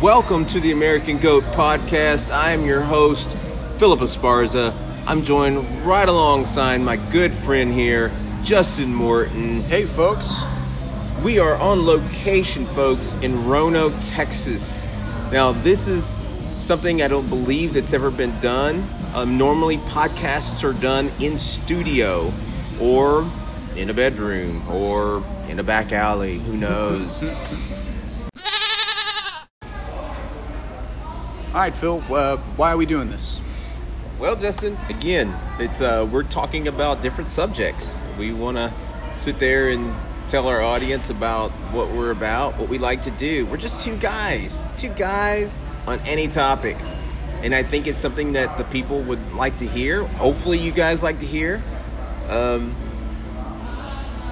Welcome to the American Goat Podcast. I am your host, Philip Esparza. I'm joined right alongside my good friend here, Justin Morton. Hey, folks. We are on location, folks, in Roanoke, Texas. Now, this is something I don't believe that's ever been done. Um, normally, podcasts are done in studio or in a bedroom or in a back alley. Who knows? All right, Phil. Uh, why are we doing this? Well, Justin, again, it's uh, we're talking about different subjects. We want to sit there and tell our audience about what we're about, what we like to do. We're just two guys, two guys on any topic, and I think it's something that the people would like to hear. Hopefully, you guys like to hear. Um,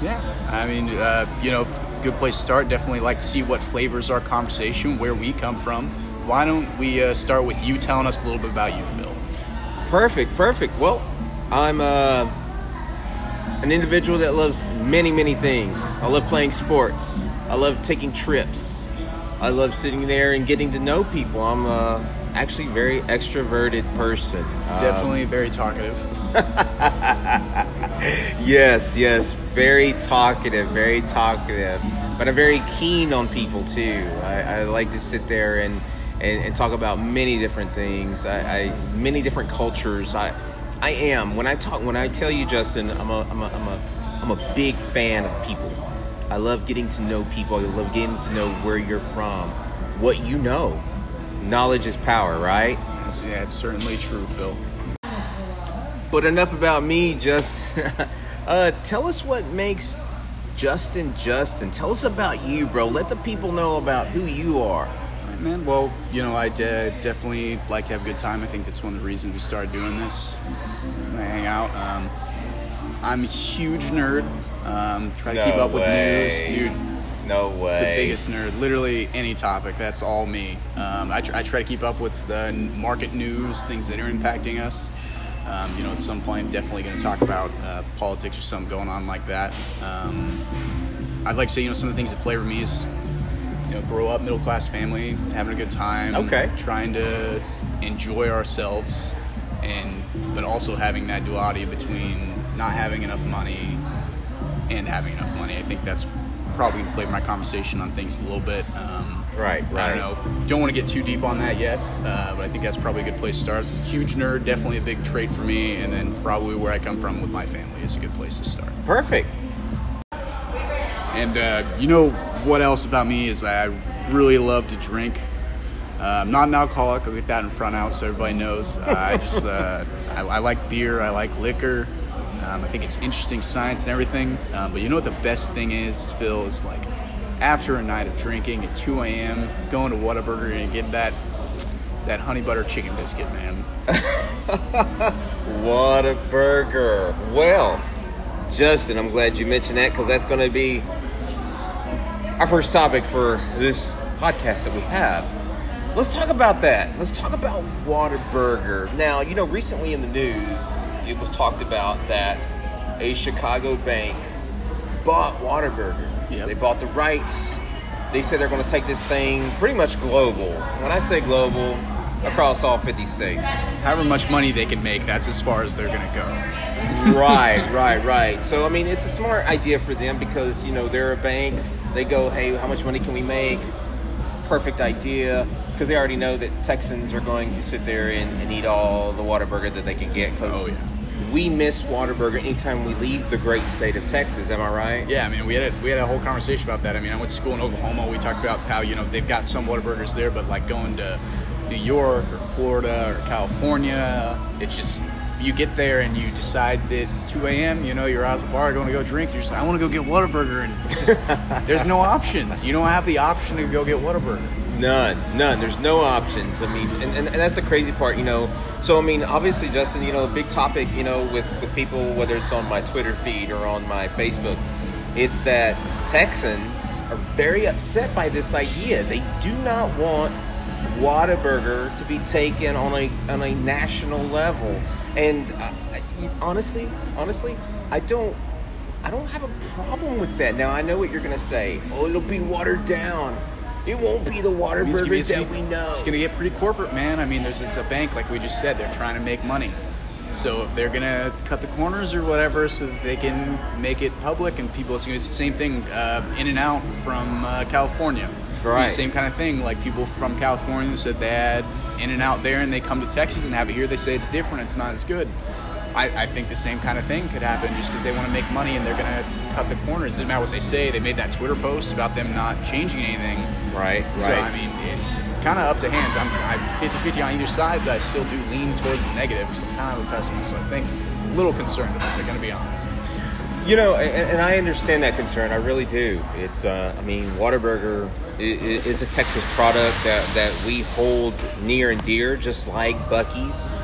Yeah. I mean, uh, you know, good place to start. Definitely like to see what flavors our conversation, where we come from. Why don't we uh, start with you telling us a little bit about you, Phil? Perfect, perfect. Well, I'm uh, an individual that loves many, many things. I love playing sports. I love taking trips. I love sitting there and getting to know people. I'm uh, actually very extroverted person. Um, Definitely very talkative. yes, yes, very talkative, very talkative. But I'm very keen on people too. I, I like to sit there and, and, and talk about many different things. I, I many different cultures. I I am when I talk when I tell you, Justin, I'm a I'm a I'm a I'm a big fan of people. I love getting to know people. I love getting to know where you're from, what you know. Knowledge is power, right? That's, yeah, it's certainly true, Phil. But enough about me. Just uh, tell us what makes Justin Justin. Tell us about you, bro. Let the people know about who you are. All right, man. Well, you know, I de- definitely like to have a good time. I think that's one of the reasons we started doing this. I hang out. Um, I'm a huge nerd. Um, try to keep No up with news, dude. No way. the biggest nerd. Literally any topic. That's all me. Um, I, tr- I try to keep up with the market news, things that are impacting us. Um, you know, at some point, definitely going to talk about uh, politics or something going on like that. Um, I'd like to say, you know, some of the things that flavor me is, you know, grow up middle class family, having a good time. Okay. Trying to enjoy ourselves, and but also having that duality between not having enough money and having enough money. I think that's probably flavor my conversation on things a little bit. Um, Right, I don't know. Don't want to get too deep on that yet, uh, but I think that's probably a good place to start. Huge nerd, definitely a big trait for me, and then probably where I come from with my family is a good place to start. Perfect. And uh, you know what else about me is I really love to drink. Uh, I'm not an alcoholic. I'll get that in front out so everybody knows. Uh, I just uh, I, I like beer. I like liquor. Um, I think it's interesting science and everything. Um, but you know what the best thing is, Phil? Is like after a night of drinking at 2 a.m., going to Whataburger and get that that honey butter chicken biscuit, man. What a burger. Well, Justin, I'm glad you mentioned that because that's going to be our first topic for this podcast that we have. Let's talk about that. Let's talk about Whataburger. Now, you know, recently in the news, it was talked about that a Chicago bank bought Whataburger. Yep. They bought the rights. They said they're going to take this thing pretty much global. When I say global, across all 50 states. However much money they can make, that's as far as they're gonna go. right, right, right. So I mean, it's a smart idea for them because you know they're a bank. They go, hey, how much money can we make? Perfect idea because they already know that Texans are going to sit there and, and eat all the Whataburger that they can get. Because Oh, yeah. We miss Whataburger anytime we leave the great state of Texas. Am I right? Yeah, I mean, we had a, we had a whole conversation about that. I mean, I went to school in Oklahoma. We talked about how you know they've got some Whataburgers there, but like going to New York or Florida or California, it's just you get there and you decide that 2 a.m. You know, you're out of the bar going to go drink. You're just like, I want to go get Waterburger, and it's just there's no options. You don't have the option to go get Whataburger. None, none. There's no options. I mean, and, and, and that's the crazy part, you know. So I mean, obviously, Justin, you know, a big topic, you know, with with people, whether it's on my Twitter feed or on my Facebook, it's that Texans are very upset by this idea. They do not want Whataburger to be taken on a on a national level. And uh, honestly, honestly, I don't. I don't have a problem with that. Now I know what you're gonna say. Oh, it'll be watered down. It won't be the water It's gonna- burgers it's that gonna- we know. It's going to get pretty corporate, man. I mean, there's it's a bank, like we just said. They're trying to make money. So if they're gonna cut the corners or whatever, so that they can make it public and people, it's, it's the same thing. Uh, In and Out from uh, California, Right. Same kind of thing. Like people from California said they had In and Out there, and they come to Texas and have it here. They say it's different. It's not as good. I, I think the same kind of thing could happen just because they want to make money and they're gonna cut the corners. It Doesn't matter what they say. They made that Twitter post about them not changing anything. Right, right. So I mean, it's kind of up to hands. I'm, I'm 50-50 on either side, but I still do lean towards the negative because I'm kind of a pessimist. So I think a little concerned about it. Going to be honest. You know, and, and I understand that concern. I really do. It's, uh, I mean, i- is a Texas product that, that we hold near and dear, just like Buc-ee's.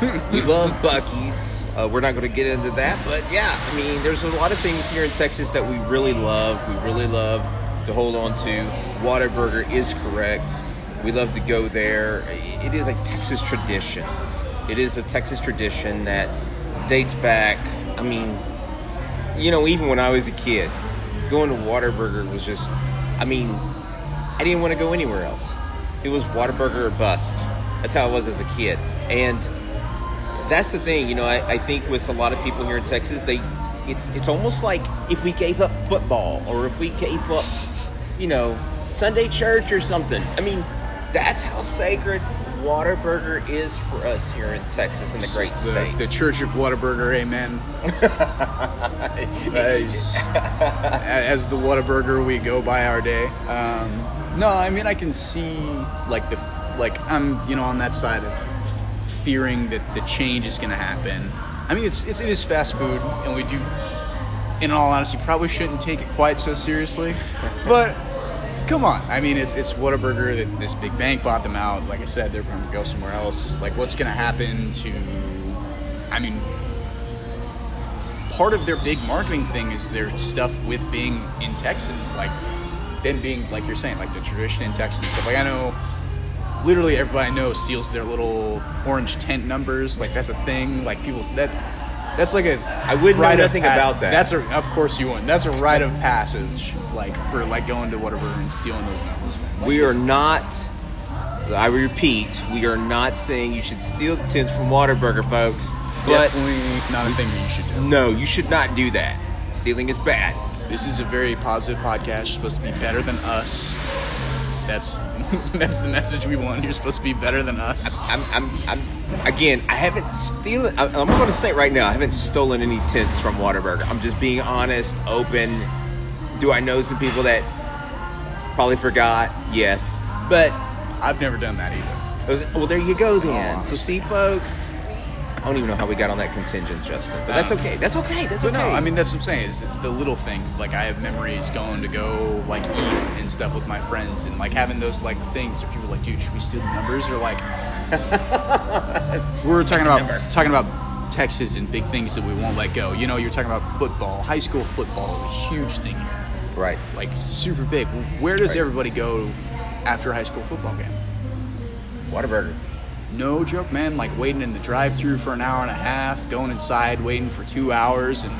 we love Buc-ee's. Uh, we're not going to get into that, but yeah, I mean, there's a lot of things here in Texas that we really love. We really love to hold on to. Whataburger is correct. We love to go there. It is a Texas tradition. It is a Texas tradition that dates back. I mean, you know, even when I was a kid, going to Whataburger was just, I mean, I didn't want to go anywhere else. It was Whataburger or bust. That's how I was as a kid. And that's the thing, you know, I, I think with a lot of people here in Texas, they, it's, it's almost like if we gave up football or if we gave up, you know, Sunday church or something. I mean, that's how sacred Whataburger is for us here in Texas in the great The, state. the Church of Whataburger, amen. as, as the Whataburger, we go by our day. Um, no, I mean I can see like the like I'm you know on that side of fearing that the change is going to happen. I mean it's, it's it is fast food, and we do. In all honesty, probably shouldn't take it quite so seriously, but come on. I mean, it's it's Whataburger that this big bank bought them out. Like I said, they're going to go somewhere else. Like, what's going to happen to? I mean, part of their big marketing thing is their stuff with being in Texas, like them being like you're saying, like the tradition in Texas and stuff. Like I know, literally everybody I know steals their little orange tent numbers. Like that's a thing. Like people that. That's like a I wouldn't know nothing pa- about that. That's a of course you wouldn't. That's a rite of passage, like for like going to whatever and stealing those numbers. Man. Like, We are not. I repeat, we are not saying you should steal the tents from Whataburger, folks. But definitely not a thing that you should do. no, you should not do that. Stealing is bad. This is a very positive podcast. You're supposed to be better than us. That's that's the message we want. You're supposed to be better than us. I'm, I'm, I'm again. I haven't stolen. I'm going to say it right now. I haven't stolen any tents from Whataburger. I'm just being honest, open. Do I know some people that probably forgot? Yes, but I've never done that either. it was- well, there you go oh, then. Oh, so see, folks. I don't even know how we got on that contingent, Justin. But that's um, okay. That's okay. That's okay. no, I mean that's what I'm saying. Is it's the little things. Like I have memories going to go like eat and stuff with my friends, and like having those like things where people are like, dude, should we steal the numbers? Or like, we were talking about talking about Texas and big things that we won't let go. You know, you're talking about football, high school football, is a huge thing here, right. like super big. Where does Right. everybody go after a high school football game? Whataburger. No joke, man. Like waiting in the drive-through for an hour and a half, going inside, waiting for two hours, and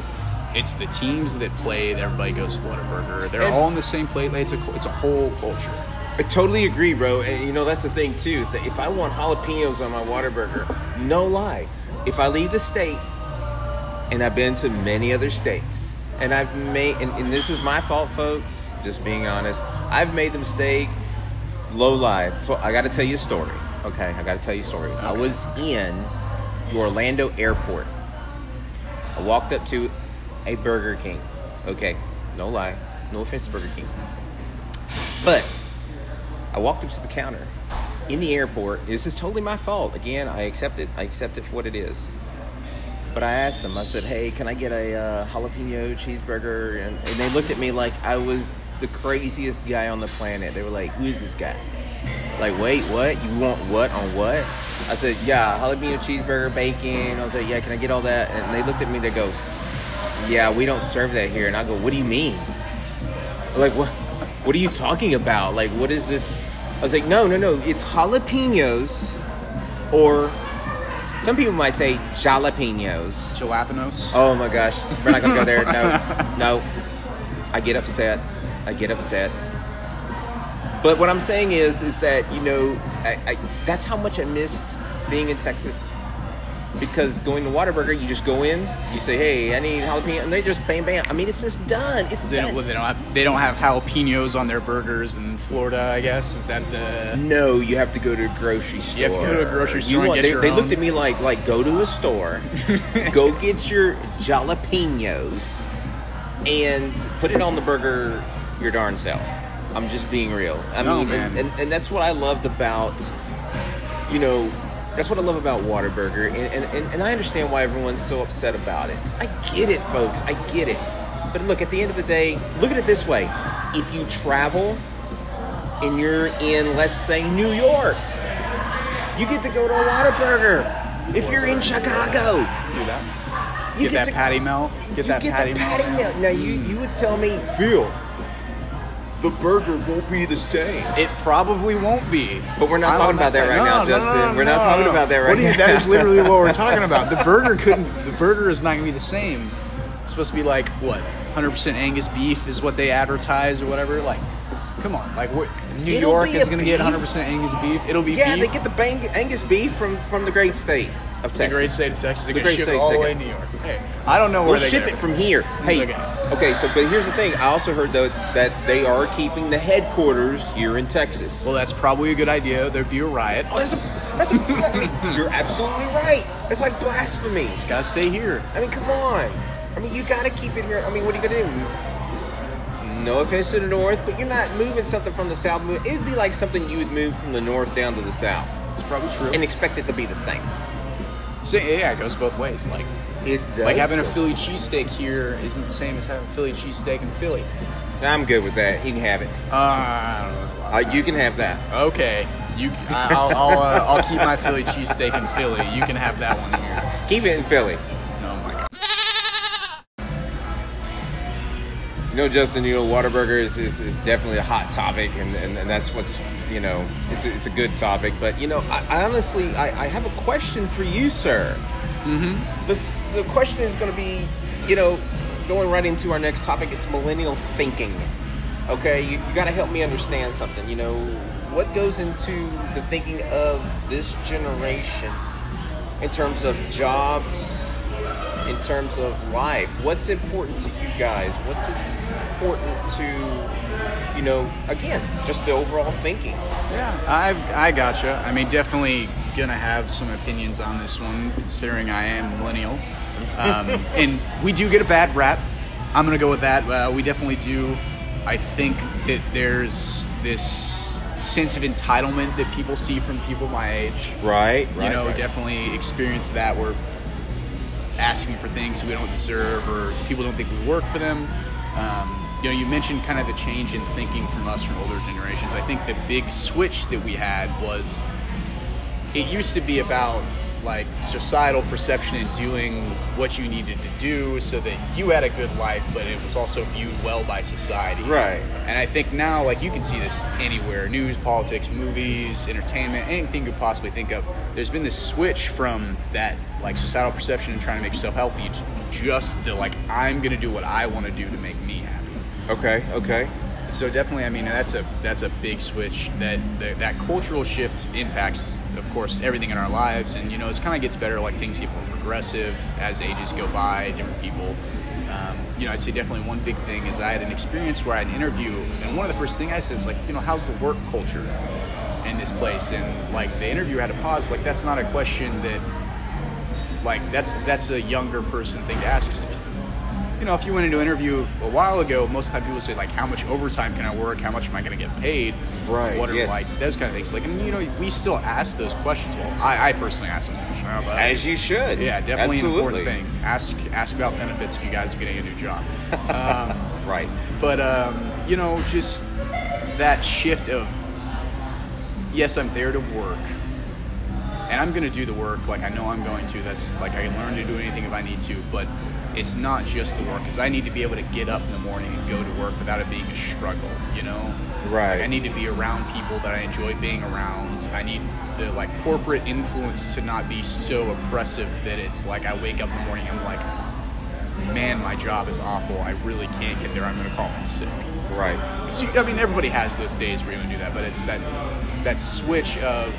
it's the teams that play. That everybody goes to Whataburger. They're And- all in the same plate. It's a it's a whole culture. I totally agree, bro. And you know that's the thing too is that if I want jalapenos on my Whataburger, no lie, if I leave the state, and I've been to many other states, and I've made, and, and this is my fault, folks. Just being honest, I've made the mistake. Low lie. So I got to tell you a story. Okay, I got to tell you a story. I was in the Orlando airport. I walked up to a Burger King. Okay, no lie. No offense to Burger King. But I walked up to the counter in the airport. This is totally my fault. Again, I accept it. I accept it for what it is. But I asked them. I said, "Hey, can I get a uh, jalapeno cheeseburger?" And, and they looked at me like I was the craziest guy on the planet. They were like, "Who is this guy?" Like, wait, what? You want what on what? I said, "Yeah, jalapeno cheeseburger, bacon." I was like, "Yeah, can I get all that?" And they looked at me. They go, "Yeah, we don't serve that here." And I go, "What do you mean?" like what what are you talking about like what is this i was like no no no it's jalapenos or Some people might say jalapenos. Jalapenos. Oh my gosh, we're not gonna go there. No, no. I get upset. I get upset. But what I'm saying is, is that you know, I, I, that's how much I missed being in Texas. Because going to Whataburger, you just go in, you say, "Hey, I need jalapeno," and they just bam, bam. I mean, it's just done. It's They done. don't, they don't have they don't have jalapenos on their burgers in Florida. I guess is that the No, you have to go to a grocery store. You have to go to a grocery store and want- get they, they looked at me like, like, go to a store, go get your jalapenos, and put it on the burger your darn self. I'm just being real. I No, mean, man. And, and, and that's what I loved about, you know, that's what I love about Whataburger, and, and, and, I understand why everyone's so upset about it. I get it, folks. I get it. But look, at the end of the day, look at it this way: if you travel and you're in, let's say, New York, you get to go to a Whataburger. If you're in Chicago, do that. you get, that to, patty melt. Get you that get patty the melt. patty melt. Now you you would tell me, Phil, the burger won't be the same. It probably won't be. But we're not I'm talking about that right No, now, no, Justin. no, We're not talking about that right What you- now. That is literally what we're talking about. The burger couldn't. The burger is not going to be the same. It's supposed to be like what? 100% Angus beef is what they advertise or whatever. Like, come on. Like, what, New It'll York is going to get 100% Angus beef. It'll be Yeah, beef. they get the bang, Angus beef from from the great state of Texas. the great state of Texas. They're The great ship it all the way to New York. Hey, I don't know where We'll they ship it from here. Hey, okay. okay. So, but here's the thing. I also heard though that they are keeping the headquarters here in Texas. Well, that's probably a good idea. There'd be a riot. Oh, that's a, that's a, you're absolutely right. It's like blasphemy. It's got to stay here. I mean, come on. I mean, you got to keep it here. I mean, what are you gonna do? No offense to the north, but you're not moving something from the south. It'd be like something you would move from the north down to the south It's probably true. and expect it to be the same. So, yeah, it goes both ways. Like, It does. like having a Philly cheesesteak here isn't the same as having a Philly cheesesteak in Philly. I'm good with that. You can have it. Uh, I don't know. Uh, you can have that. Okay, you. I'll I'll, uh, I'll keep my Philly cheesesteak in Philly. You can have that one here. Keep it in Philly. You know, Justin, you know, Whataburger is, is, is definitely a hot topic, and, and, and that's what's, you know, it's a, it's a good topic. But, you know, I, I honestly, I, I have a question for you, sir. Mm-hmm. This, the question is going to be, you know, going right into our next topic, it's millennial thinking. Okay, you, you got to help me understand something. You know, what goes into the thinking of this generation in terms of jobs, in terms of life? What's important to you guys? What's important to, you know, again, just the overall thinking? Yeah, I've I gotcha. I mean, definitely gonna have some opinions on this one, considering I am millennial, um, and we do get a bad rap. I'm gonna go with that. Uh, we definitely do. I think that there's this sense of entitlement that people see from people my age. Right, you know, definitely experience that. We're asking for things we don't deserve, or people don't think we work for them. Um, you know, you mentioned kind of the change in thinking from us from older generations. I think the big switch that we had was it used to be about like societal perception and doing what you needed to do so that you had a good life, but it was also viewed well by society. Right. And I think now, like you can see this anywhere news, politics, movies, entertainment, anything you could possibly think of. There's been this switch from that, like societal perception and trying to make yourself healthy, to just the like, I'm going to do what I want to do to make me. Okay, okay. So definitely, I mean, that's a that's a big switch. That that, that cultural shift impacts, of course, everything in our lives, and you know, it kind of gets better. Like things get more progressive as ages go by. Different people. Um, you know, I'd say definitely one big thing is I had an experience where I had an interview, and one of the first things I said is like, you know, how's the work culture in this place? And like the interviewer had to pause. Like that's not a question that, like that's that's a younger person thing to ask. You know, if you went into an interview a while ago, most of the time people say like, how much overtime can I work? How much am I going to get paid? Right, What are yes. like those kind of things? Like, and you know, we still ask those questions. Well, I, I personally ask them. but- As you should. yeah, definitely Absolutely. an important thing. Ask ask about benefits if you guys are getting a new job. Um, Right. but um, you know, just that shift of yes, I'm there to work, and I'm gonna do the work. Like I know I'm going to. That's like I can learn to do anything if I need to. But it's not just the work because I need to be able to get up in the morning and go to work without it being a struggle. You know. Right. Like, I need to be around people that I enjoy being around. I need the like corporate influence to not be so oppressive that it's like I wake up in the morning and I'm like, man, my job is awful. I really can't get there. I'm gonna call in sick. Right. 'Cause you- I mean, everybody has those days where you want to do that, but it's that that switch of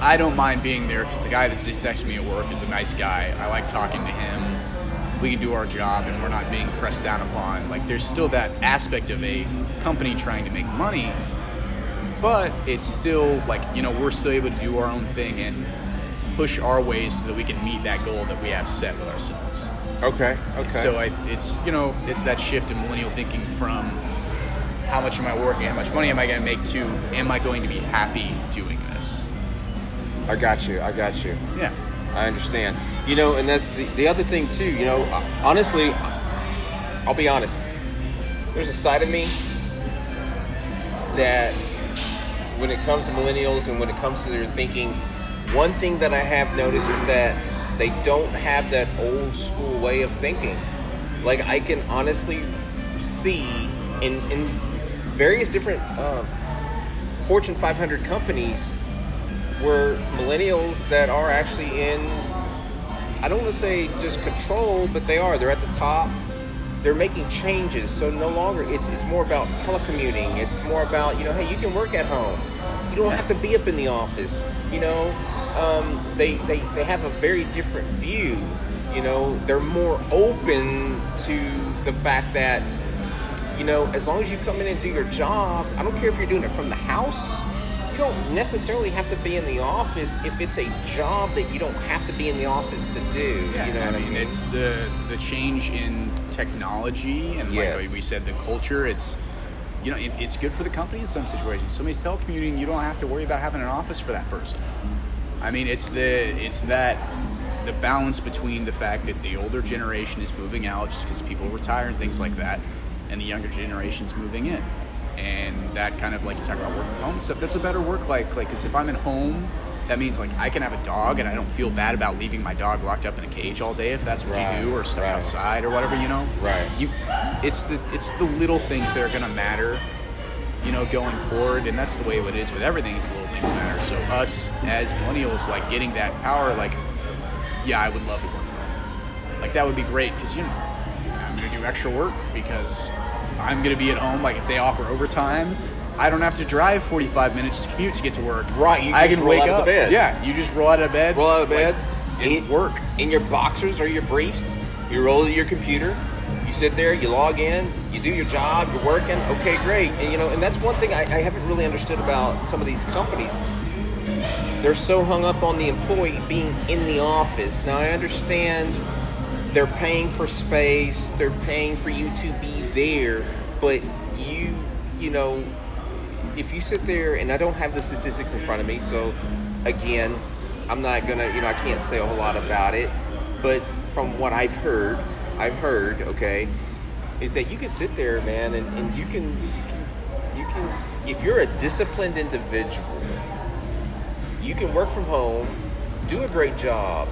I don't mind being there because the guy that sits next to me at work is a nice guy. I like talking to him. We can do our job, and we're not being pressed down upon. Like, there's still that aspect of a company trying to make money, but it's still like you know we're still able to do our own thing and push our ways so that we can meet that goal that we have set with ourselves. Okay. Okay. So I, it's you know it's that shift in millennial thinking from how much am I working, how much money am I going to make to am I going to be happy doing this? I got you. I got you. Yeah. I understand. You know, and that's the, the other thing too. You know, honestly, I'll be honest. There's a side of me that, when it comes to millennials and when it comes to their thinking, one thing that I have noticed is that they don't have that old school way of thinking. Like I can honestly see in in various different um, Fortune 500 companies where millennials that are actually in I don't want to say just control, but they are. They're at the top. They're making changes. So no longer it's it's more about telecommuting. It's more about you know, hey, you can work at home. You don't have to be up in the office. You know, um, they they they have a very different view. You know, they're more open to the fact that you know, as long as you come in and do your job, I don't care if you're doing it from the house. You don't necessarily have to be in the office if it's a job that you don't have to be in the office to do. Yeah, you know I what mean, it's the the change in technology and Yes. like we said, the culture. It's you know, it, it's good for the company in some situations. Somebody's telecommuting, you don't have to worry about having an office for that person. I mean, it's the it's that the balance between the fact that the older generation is moving out just because people retire and things like that, and the younger generation's moving in, and that kind of like you talk about work from home stuff. That's a better work like like because if I'm at home. That means like I can have a dog and I don't feel bad about leaving my dog locked up in a cage all day if that's what Right, you do or stuck right. outside or whatever you know. Right. You, it's the it's the little things that are gonna matter you know, going forward, and that's the way it is with everything. Is the little things matter. So us as millennials, like getting that power, like, yeah, I would love to work from home. Like that would be great because you know, I'm gonna do extra work because I'm gonna be at home. Like if they offer overtime, I don't have to drive 45 minutes to commute to get to work. Right, you I just can roll wake out of the up. bed. Yeah, you just roll out of bed. roll out of bed, like, and eat- work. in your boxers or your briefs. You roll to your computer. You sit there. You log in. You do your job. You're working. Okay, great. And you know, and that's one thing I, I haven't really understood about some of these companies. They're so hung up on the employee being in the office. Now I understand they're paying for space. They're paying for you to be there, but you, you know, if you sit there and I don't have the statistics in front of me, so again, I'm not gonna, you know, I can't say a whole lot about it, but from what I've heard, I've heard, okay, is that you can sit there, man, and, and you can, you can, you can, if you're a disciplined individual, you can work from home, do a great job.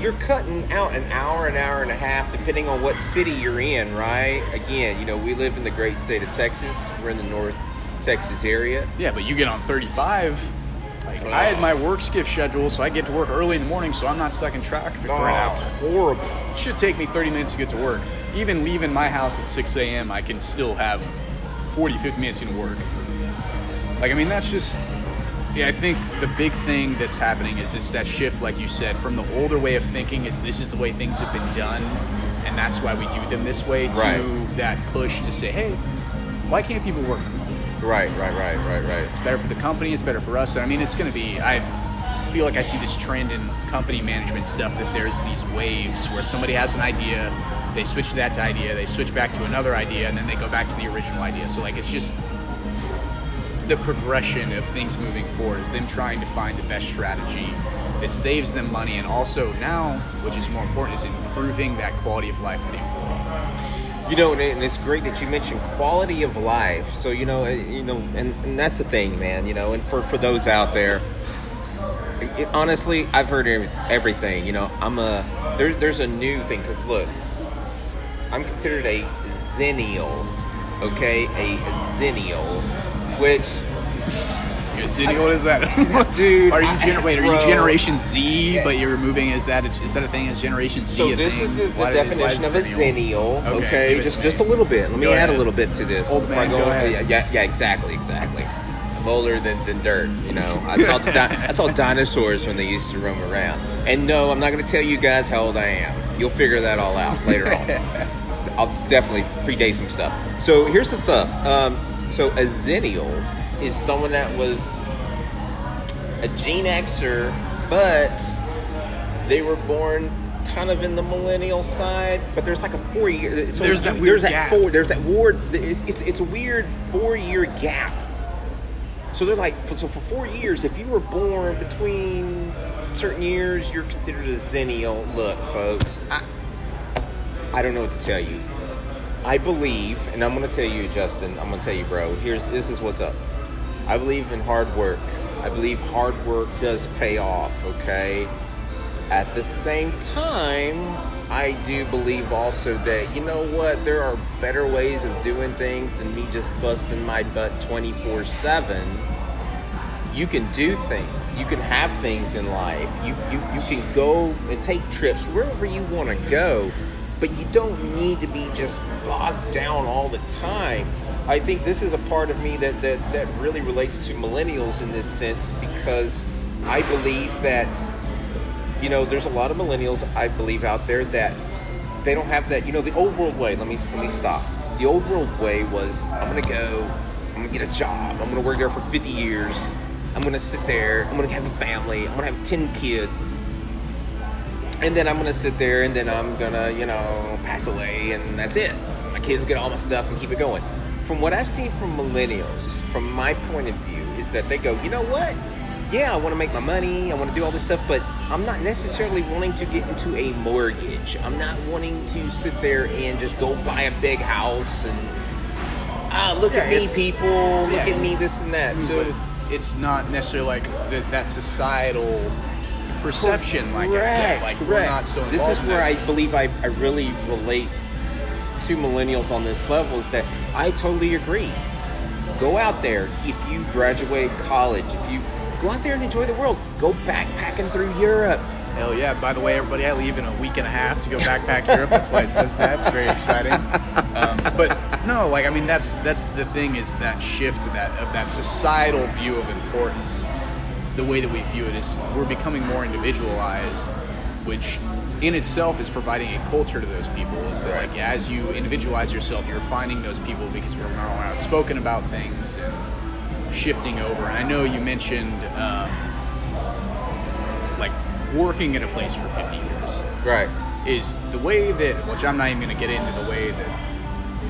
You're cutting out an hour, an hour and a half, depending on what city you're in, right? Again, you know, we live in the great state of Texas. We're in the North Texas area. Yeah, but you get on 35. Like I had my work skiff schedule, so I get to work early in the morning, so I'm not stuck in traffic for Oh, an hour. it's horrible. It should take me 30 minutes to get to work. Even leaving my house at 6 a.m., I can still have 40, 50 minutes into work. Like, I mean, that's just. Yeah, I think the big thing that's happening is it's that shift, like you said, from the older way of thinking is this is the way things have been done, and that's why we do them this way, to Right. that push to say, hey, why can't people work from home? Right, right, right, right, right. It's better for the company. It's better for us. I mean, it's going to be. I feel like I see this trend in company management stuff that there's these waves where somebody has an idea, they switch to that idea, they switch back to another idea, and then they go back to the original idea. So like, it's just the progression of things moving forward is them trying to find the best strategy that saves them money and also now, which is more important, is improving that quality of life for the employee. You know, and, it's great that you mentioned quality of life. So you know, uh, you know, and, and that's the thing, man. You know, and for for those out there, it, honestly, I've heard everything. You know, I'm a there, there's a new thing because look, I'm considered a Xennial. Okay, a Xennial, which what is that? Dude, are you I- wait? Are you. Generation Z? But you're moving? Is that a, is that a thing? Is Generation Z? So a this thing? is the, the definition is of a Xennial? Okay, Okay, just just a little bit. Let me Go add ahead. a little bit to this. Old man, go ahead. Yeah, yeah, yeah, exactly, exactly. I'm older than, than dirt. You know, I saw the di- I saw dinosaurs when they used to roam around. And no, I'm not going to tell you guys how old I am. You'll figure that all out later on. I'll definitely predate some stuff. So here's some stuff. Um, so a Xennial is someone that was a Gen Xer, but they were born kind of in the millennial side. But there's like a four year. So There's that weird there's gap. That four, there's that weird. It's, it's it's a weird four year gap. So they're like, so for four years, if you were born between certain years, you're considered a Xennial. Look, folks, I, I don't know what to tell you. I believe, and I'm going to tell you, Justin. I'm going to tell you, bro. Here's this is what's up. I believe in hard work. I believe hard work does pay off. Okay. At the same time, I do believe also that you know what there are better ways of doing things than me just busting my butt 24 seven you can do things. You can have things in life. You you, you can go and take trips wherever you want to go, but you don't need to be just bogged down all the time. I think this is a part of me that, that, that really relates to millennials in this sense because I believe that you know there's a lot of millennials I believe out there that they don't have that you know the old world way. Let me let me stop. The old world way was I'm gonna go I'm gonna get a job I'm gonna work there for 50 years I'm gonna sit there I'm gonna have a family I'm gonna have 10 kids and then I'm gonna sit there and then I'm gonna you know pass away and that's it my kids get all my stuff and keep it going from what I've seen from millennials from my point of view is that they go you know what yeah, I want to make my money, I want to do all this stuff, but I'm not necessarily wanting to get into a mortgage. I'm not wanting to sit there and just go buy a big house and ah, look Yeah, at me, people, look yeah. at me, this and that. So but it's not necessarily like the, that societal perception. Like I said, like we're not so. this is where I believe I, I really relate to millennials on this level is that I totally agree. Go out there. If you graduate college, if you go out there and enjoy the world, go backpacking through Europe. Hell yeah! By the way, everybody, I leave in a week and a half to go backpack Europe. That's why it says that. It's very exciting. Um, but no, like I mean, that's that's the thing is that shift of that of that societal view of importance. The way that we view it is we're becoming more individualized, which in itself is providing a culture to those people. Is that like as you individualize yourself, you're finding those people because we're more outspoken about things and shifting over. And I know you mentioned. Um, like working in a place for 50 years Right. is the way that which i'm not even going to get into the way that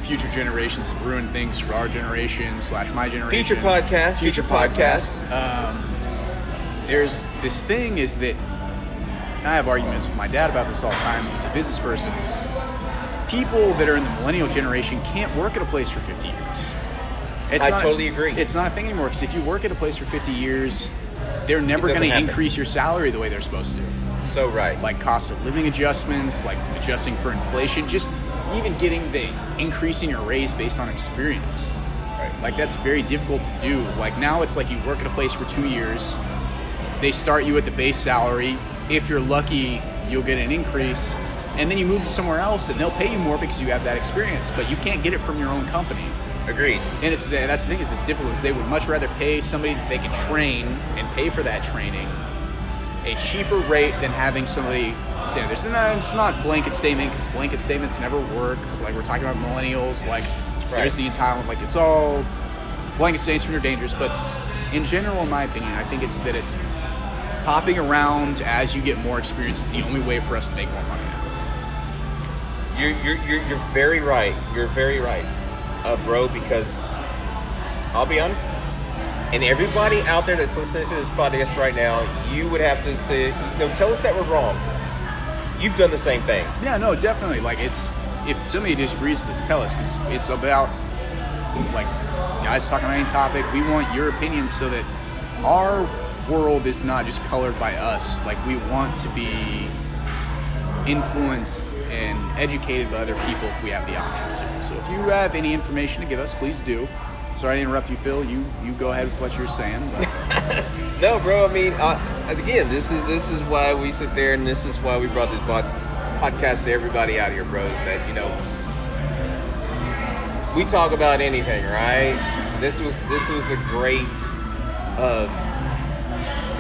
future generations have ruined things for our generation slash my generation Future podcast. Future podcast. um, there's this thing is that i have arguments with my dad about this all the time he's a business person people that are in the millennial generation can't work at a place for 50 years it's I not- totally agree. it's not a thing anymore because if you work at a place for 50 years they're never going to increase your salary the way they're supposed to So right. like cost of living adjustments, like adjusting for inflation, just even getting the increasing your raise based on experience. Right. Like that's very difficult to do. Like now it's like you work at a place for two years, they start you at the base salary. If you're lucky, you'll get an increase, and then you move to somewhere else and they'll pay you more because you have that experience, but you can't get it from your own company. Agreed. And it's the, that's the thing is it's difficult because they would much rather pay somebody that they can train and pay for that training a cheaper rate than having somebody stand there. No, it's not blanket statement because blanket statements never work. Like we're talking about millennials, like there's the entitlement, like it's all blanket statements you're dangerous. But in general, in my opinion, I think it's that it's hopping around as you get more experience is the only way for us to make more money. You're, you're, you're, you're very right. You're very right, uh, bro, because I'll be honest, and everybody out there that's listening to this podcast right now, you would have to say, you know, tell us that we're wrong. You've done the same thing. Yeah, no, definitely. Like it's if somebody disagrees with us, tell us because it's about like guys talking about any topic. We want your opinions so that our world is not just colored by us. Like we want to be influenced and educated by other people if we have the option to. So if you have any information to give us, please do. Sorry to interrupt you, Phil. You you go ahead with what you're saying. No, bro. I mean, uh, again, this is this is why we sit there, and this is why we brought this pod- podcast to everybody out here, bros. That you know, we talk about anything, right? This was this was a great, uh,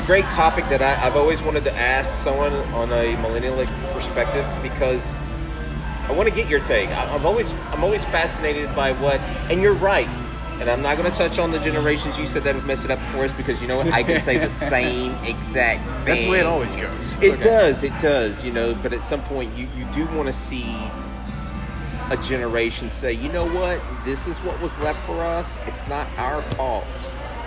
a great topic that I, I've always wanted to ask someone on a millennial perspective because I want to get your take. I- I'm always I'm always fascinated by what, and you're right. And I'm not going to touch on the generations you said that have messed it up for us because you know what? I can say the same exact thing. that's the way it always goes. It's It okay. does, it does, you know. But at some point, you, you do want to see a generation say, you know what? This is what was left for us. It's not our fault.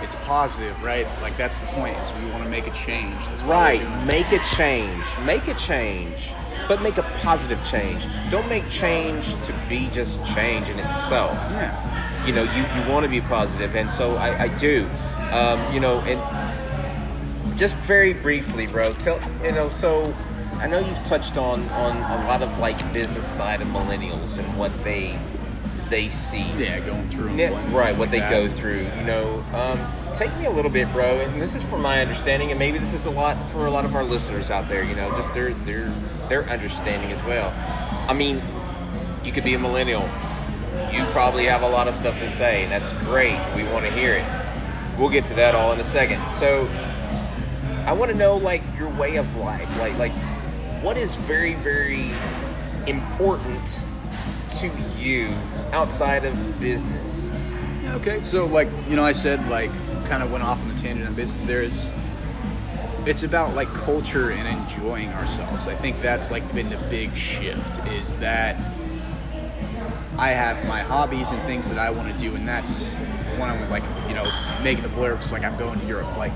It's positive, right? Like that's the point. Is we want to make a change. That's Right. Make a change. Make a change. But make a positive change. Don't make change to be just change in itself. Yeah. you know you, you want to be positive and so i, I do um, you know and just very briefly bro tell you know so i know you've touched on on a lot of like business side of millennials and what they they see. Yeah, going through Yeah, right what like they that. go through you know um, take me a little bit bro and this is from my understanding and maybe this is a lot for a lot of our listeners out there you know just their their their understanding as well. I mean you could be a millennial. You probably have a lot of stuff to say and that's great. We want to hear it. We'll get to that all in a second. So i want to know like your way of life like like what is very very important to you outside of business Yeah, Okay, so like you know, I said like kind of went off on the tangent on business. There is, it's about like culture and enjoying ourselves. I think that's like been the big shift is that I have my hobbies and things that I want to do, and that's one I'm like you know making the blurbs like I'm going to Europe. Like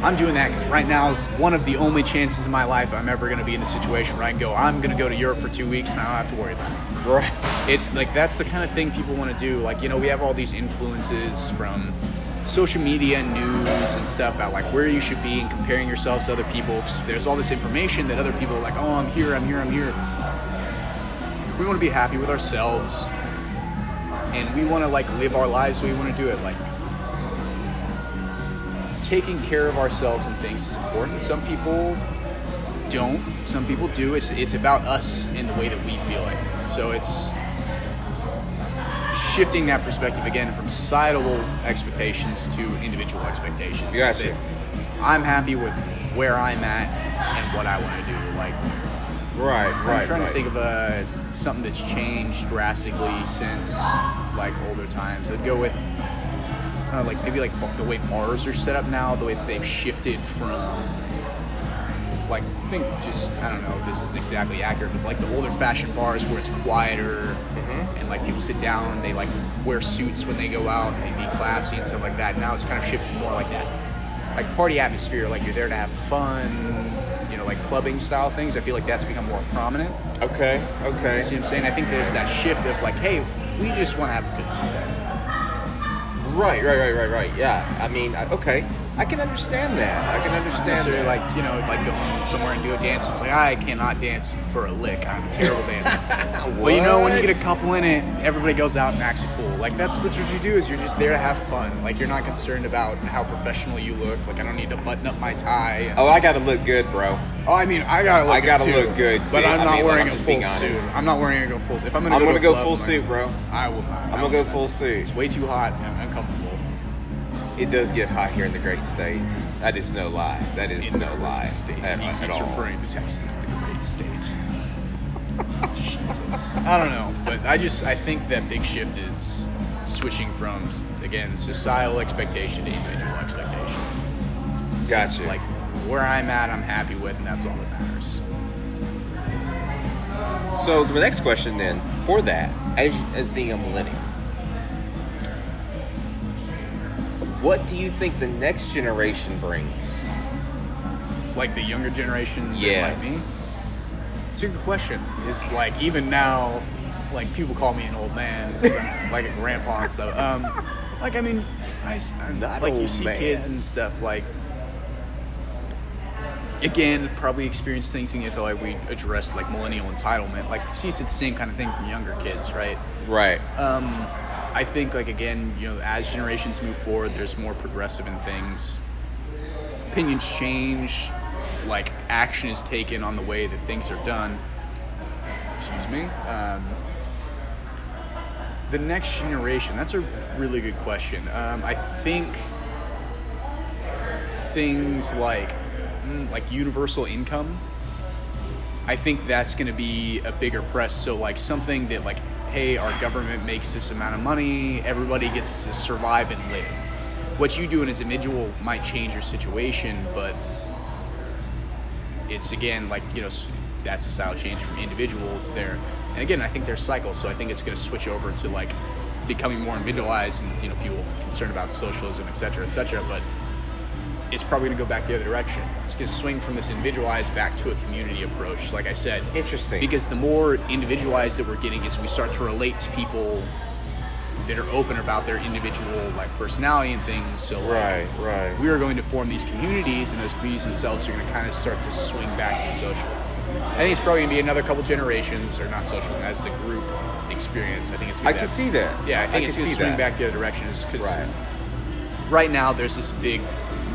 I'm doing that because right now is one of the only chances in my life I'm ever going to be in the situation where I can go. I'm going to go to Europe for two weeks and I don't have to worry about it right. It's like that's the kind of thing people want to do. Like you know we have all these influences from social media and news and stuff about like where you should be and comparing yourselves to other people. there's all this information that other people are like oh i'm here i'm here i'm here. We want to be happy with ourselves and we want to like live our lives we want to do it. Like taking care of ourselves and things is important. Some people don't. Some people do. It's it's about us in the way that we feel it. So it's shifting that perspective again from societal expectations to individual expectations. Gotcha. I'm happy with where I'm at and what I want to do. Like right I'm right trying right. to think of a something that's changed drastically since like older times. I'd go with I like maybe like the way bars are set up now, the way that they've shifted from like think just I don't know if this is exactly accurate, but like the older fashioned bars where it's quieter mm-hmm. and like people sit down and they like wear suits when they go out and they be classy and stuff like that. Now it's kind of shifted more like that. Like party atmosphere, like you're there to have fun, you know, like clubbing style things. I feel like that's become more prominent. okay okay You see what I'm saying? I think there's that shift of like, hey, we just want to have a good time. right right right right right yeah i mean I- okay i can understand that i can understand necessarily that. like you know like go somewhere and do a dance. It's like I cannot dance for a lick. I'm a terrible dancer. Well, you know when you get a couple in it, everybody goes out and acts a fool. Like that's that's what you do. Is you're just there to have fun. Like you're not concerned about how professional you look. Like I don't need to button up my tie. oh i gotta look good bro Oh, I mean, I gotta look. I good, gotta too, look good, but. I'm I not mean, like, wearing I'm a full suit. I'm not wearing a full suit. If I'm gonna i'm go gonna to a go club, full like, suit bro I will not. i'm gonna go full suit It's way too hot and uncomfortable. It does get hot here in the great state that is no lie that is In no lie State. at, he keeps referring to Texas the great state. Jesus. I don't know, but I just I think that big shift is switching from again societal expectation to individual expectation. It's gotcha like where I'm at, I'm happy with, and that's all that matters. So the next question then, for that, as, as being a millennial, what do you think the next generation brings? Like the younger generation, that like me. It's a good question. It's like even now, like people call me an old man, like a grandpa and stuff. Um, like I mean, I, Not like you see man. kids and stuff. Like again, probably experience things we feel like we addressed like millennial entitlement. Like see the same kind of thing from younger kids, right? Right. Um, I think like again, you know, as generations move forward, there's more progressive in things. Opinions change, like action is taken on the way that things are done. Excuse me. Um, the next generation. That's a really good question. Um, I think things like mm, like universal income. I think that's going to be a bigger press. So like something that like, hey, our government makes this amount of money, everybody gets to survive and live. What you do as an individual might change your situation, but it's again like you know that's a style change from individual to their. And again, I think there's cycles, so I think it's going to switch over to like becoming more individualized and you know people concerned about socialism, et cetera, et cetera. But it's probably going to go back the other direction. It's going to swing from this individualized back to a community approach. Like I said, Interesting. because the more individualized that we're getting is we start to relate to people that are open about their individual like personality and things. So like, Right, right. we are going to form these communities, and those communities themselves are going to kind of start to swing back to the socialism. I think it's probably going to be another couple generations, or not social, as the group experience. I think it's. I can see that. Yeah, I think I it's going to swing that. back the other direction, because Right. right now there's this big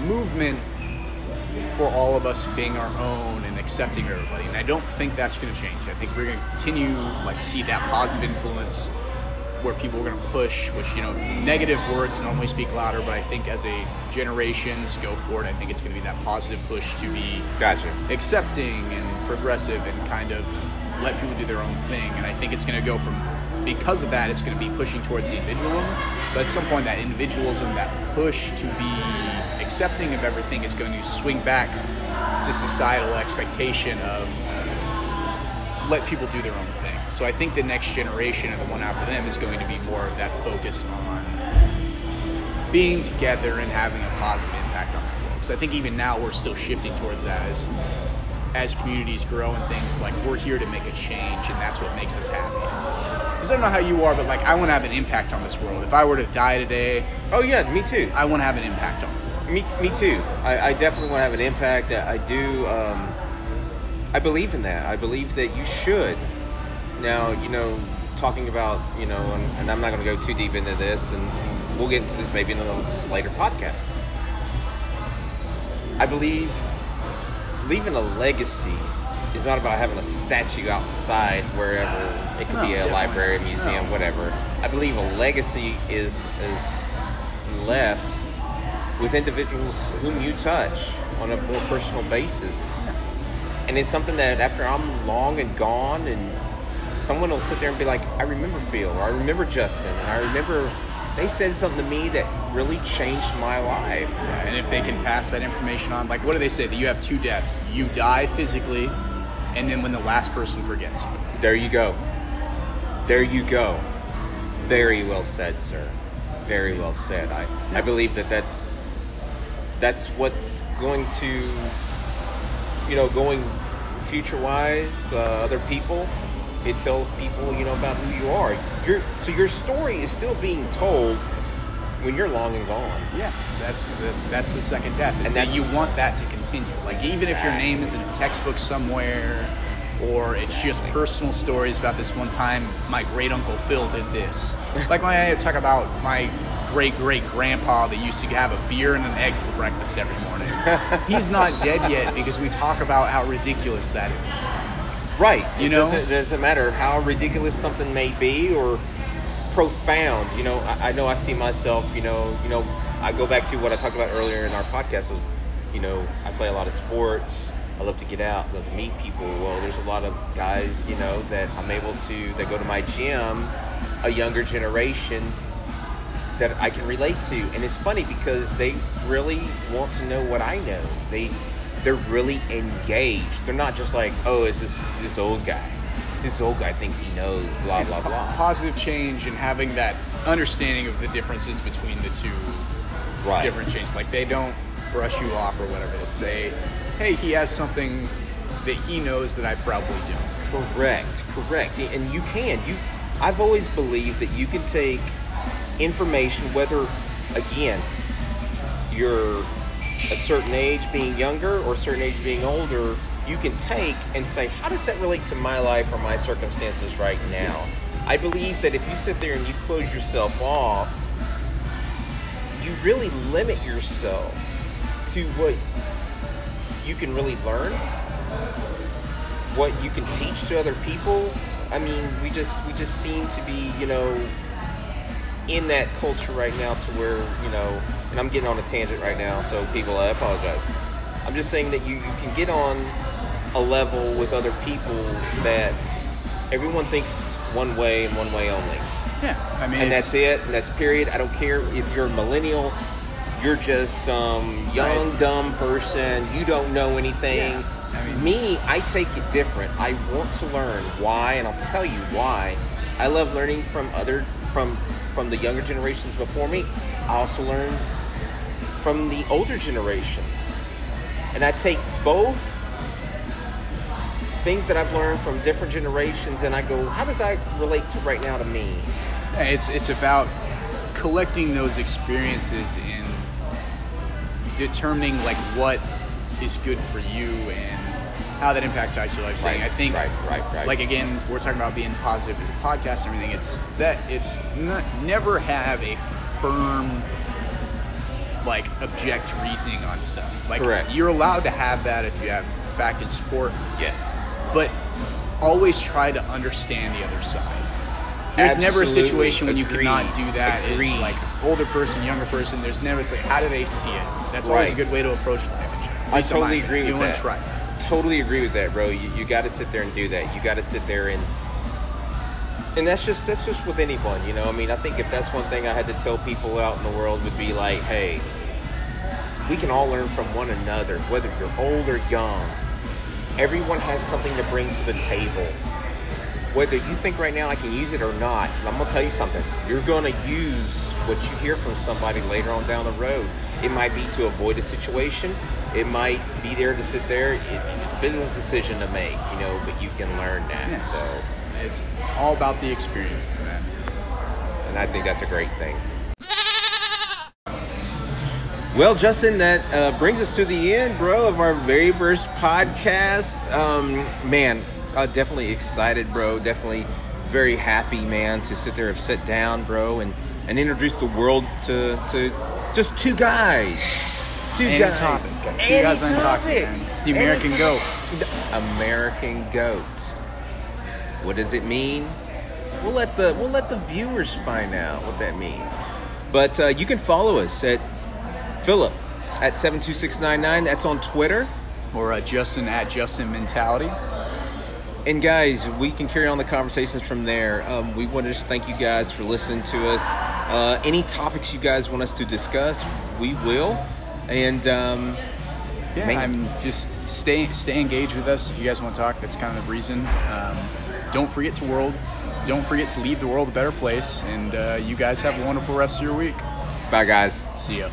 movement for all of us being our own and accepting everybody and i don't think that's going to change i think we're going to continue like see that positive influence where people are going to push which you know negative words normally speak louder but i think as a generations go forward i think it's going to be that positive push to be Gotcha. accepting and progressive and kind of let people do their own thing. And I think it's going to go from because of that, it's going to be pushing towards the individualism. But at some point, that individualism, that push to be accepting of everything, is going to swing back to societal expectation of let people do their own thing. So I think the next generation and the one after them is going to be more of that focus on being together and having a positive impact on that world. Because I think even now we're still shifting towards that as as communities grow and things like we're here to make a change and that's what makes us happy. Because I don't know how you are, but like I want to have an impact on this world. If I were to die today, Oh yeah, me too. I want to have an impact on the. Me, me too. I, I definitely want to have an impact. I do. Um, I believe in that. I believe that you should. Now, you know, talking about, you know, and, and I'm not going to go too deep into this, and we'll get into this maybe in a later podcast. I believe leaving a legacy is not about having a statue outside wherever it could No, be a definitely. library, a museum, No. whatever. I believe a legacy is is left with individuals whom you touch on a more personal basis. And it's something that after I'm long and gone and someone will sit there and be like, I remember Phil or I remember Justin and I remember they said something to me that really changed my life. And if they can pass that information on, like what do they say? That you have two deaths. You die physically, and then when the last person forgets you. There you go. There you go. Very well said, sir. Very well said. I, I believe that that's that's what's going to, you know, going future wise, uh, other people. It tells people, you know, about who you are. Your so your story is still being told when you're long and gone. Yeah, that's the that's the second death. Is And that that- you want that to continue. Like even if your name is in a textbook somewhere, or it's just personal stories about this one time my great uncle Phil did this. like when I talk about my great great grandpa that used to have a beer and an egg for breakfast every morning. He's not dead yet because we talk about how ridiculous that is. Right. You it know? doesn't, it doesn't matter how ridiculous something may be or profound. You know, I, I know I see myself. You know, you know, I go back to what I talked about earlier in our podcast. Was, you know, I play a lot of sports. I love to get out, love to meet people. Well, there's a lot of guys, you know, that I'm able to that go to my gym, a younger generation that I can relate to. And it's funny because they really want to know what I know. They they're really engaged. They're not just like, oh, it's this this old guy. This old guy thinks he knows, blah blah Po- blah. Positive change and having that understanding of the differences between the two Right. different change. Like they don't brush you off or whatever. They say, hey, he has something that he knows that I probably don't. Correct, correct. And you can. You I've always believed that you can take information, whether again, you're a certain age being younger or a certain age being older, you can take and say, how does that relate to my life or my circumstances right now? I believe that if you sit there and you close yourself off, you really limit yourself to what you can really learn, what you can teach to other people. I mean, we just we just seem to be, you know, in that culture right now to where, you know, and I'm getting on a tangent right now, so people, I apologize. I'm just saying that you, you can get on a level with other people that everyone thinks one way and one way only. Yeah, I mean, And that's it, and that's period. I don't care if you're a millennial, you're just some young, Right. dumb person, you don't know anything. Yeah, I mean- Me, I take it different. I want to learn why, and I'll tell you why. I love learning from other from from the younger generations before me. I also learn from the older generations. And I take both things that I've learned from different generations and I go, how does that relate to right now to me? It's it's about collecting those experiences and determining like what is good for you and how that impacts your life. Saying, Right, I think, right, right, right. like again, we're talking about being positive as a podcast and everything. It's that it's not, never have a firm like object reasoning on stuff. Like Correct. you're allowed to have that if you have fact and support, Yes. but always try to understand the other side. There's never a Absolutely. situation when you Agreed. cannot do that. Agreed. It's like older person, younger person. There's never it's like how do they see it? That's always a good way to approach life in general. I least in my totally agree with You that. want to try. Totally agree with that, bro. You, you got to sit there and do that. You got to sit there and and that's just that's just with anyone, you know. I mean, I think if that's one thing I had to tell people out in the world would be like, hey, we can all learn from one another, whether you're old or young. Everyone has something to bring to the table. Whether you think right now I can use it or not, I'm gonna tell you something. You're gonna use what you hear from somebody later on down the road. It might be to avoid a situation. It might be there to sit there. It, it's a business decision to make, you know. But you can learn that. Yes. So, It's all about the experience, man. and I think that's a great thing. Well, Justin, that uh, brings us to the end, bro, of our very first podcast. Um, man, uh, definitely excited, bro. Definitely very happy, man, to sit there and sit down, bro, and, and introduce the world to, to just two guys. Two Any guys. topic. Two Any guys on topic, topic. man. It's the American topic. goat. American goat. What does it mean? We'll let the we'll let the viewers find out what that means. But uh, you can follow us at Philip at seven two six nine nine. That's on Twitter. Or uh, Justin at Justin Mentality. And guys, we can carry on the conversations from there. Um, we want to just thank you guys for listening to us. Uh, any topics you guys want us to discuss, we will. And um, Yeah, Man. I'm just stay stay engaged with us if you guys want to talk. That's kind of the reason. Um, don't forget to world. Don't forget to leave the world a better place. And uh, you guys have a wonderful rest of your week. bye, guys. See ya.